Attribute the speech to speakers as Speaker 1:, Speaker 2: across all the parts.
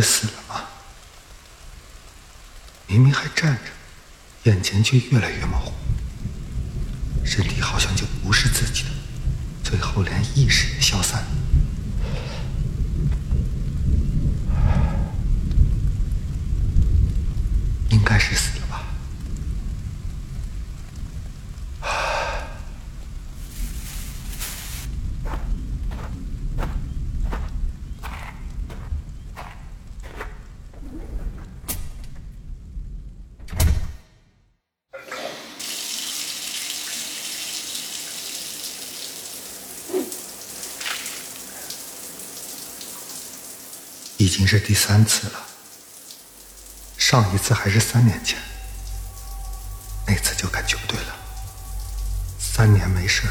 Speaker 1: 是死了吗？明明还站着，眼前却越来越模糊，身体好像就不是自己的，最后连意识也消散。了该是死了吧。已经是第三次了，上一次还是三年前，那次就感觉不对了。三年没事，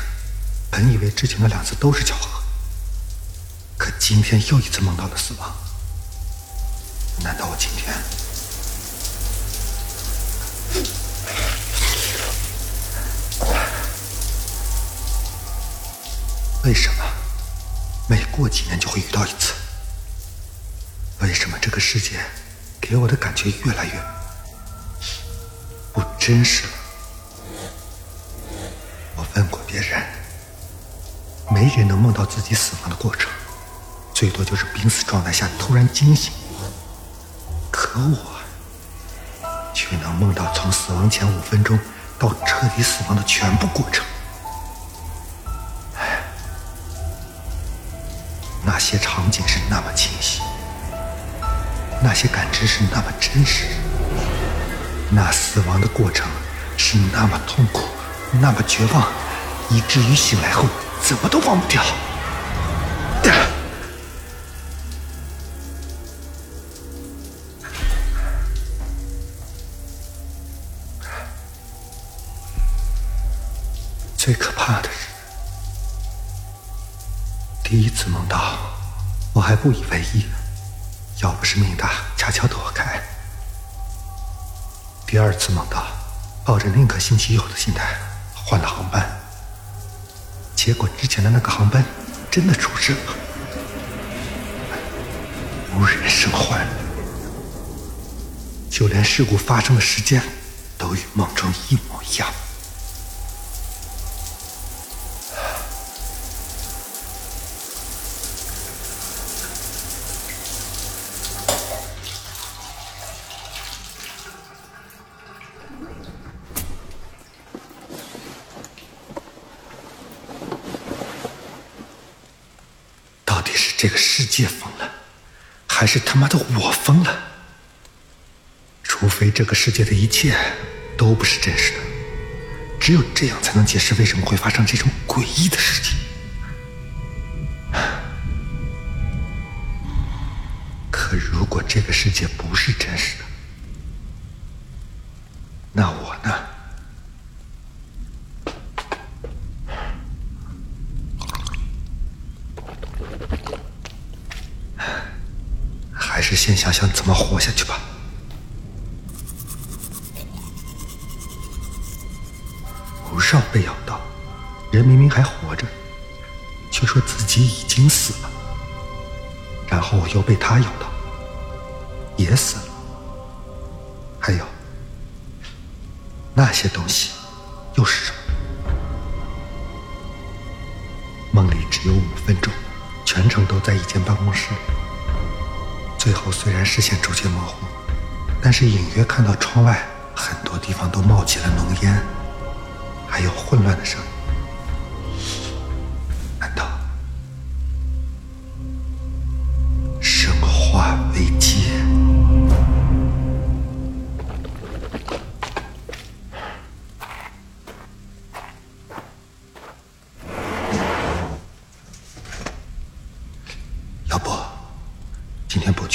Speaker 1: 本以为之前的两次都是巧合，可今天又一次梦到了死亡。难道我今天？为什么每过几年就会遇到一次？为什么这个世界给我的感觉越来越不真实了？我问过别人，没人能梦到自己死亡的过程，最多就是濒死状态下突然惊醒。可我却能梦到从死亡前五分钟到彻底死亡的全部过程。那些场景是那么清晰。那些感知是那么真实，那死亡的过程是那么痛苦，那么绝望，以至于醒来后怎么都忘不掉。最可怕的是，第一次梦到，我还不以为意。要不是命大，恰巧躲开。第二次梦到，抱着宁可信其有的心态换了航班，结果之前的那个航班真的出事了，无人生还，就连事故发生的时间都与梦中一模一样。这个世界疯了，还是他妈的我疯了？除非这个世界的一切都不是真实的，只有这样才能解释为什么会发生这种诡异的事情。可如果这个世界不是真实的，那我呢？先想想怎么活下去吧。吴少被咬到，人明明还活着，却说自己已经死了。然后又被他咬到，也死了。还有那些东西又是什么？梦里只有五分钟，全程都在一间办公室里。最后虽然视线逐渐模糊，但是隐约看到窗外很多地方都冒起了浓烟，还有混乱的声音。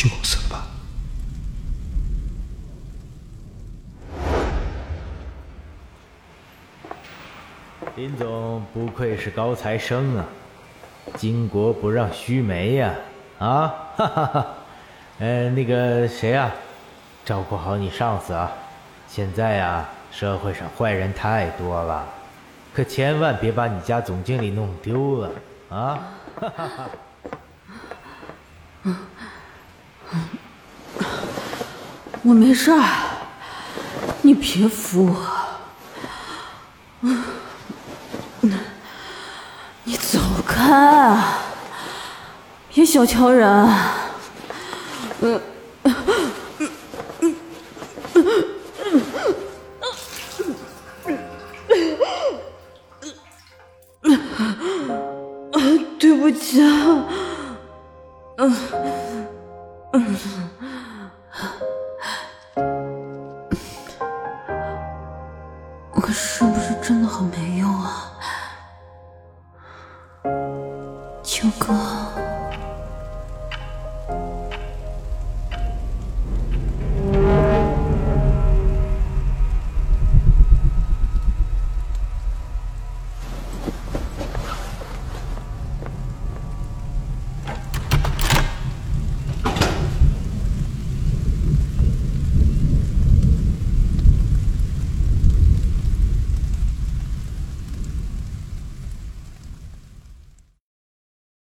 Speaker 1: 公司了吧？
Speaker 2: 林总不愧是高材生啊，巾帼不让须眉呀！啊，哈哈哈。嗯，那个谁呀，照顾好你上司啊！现在呀，社会上坏人太多了，可千万别把你家总经理弄丢了啊！哈哈哈。
Speaker 3: 我没事儿，你别扶我。嗯你走开，别小瞧人。嗯。对不起啊。是不是真的很没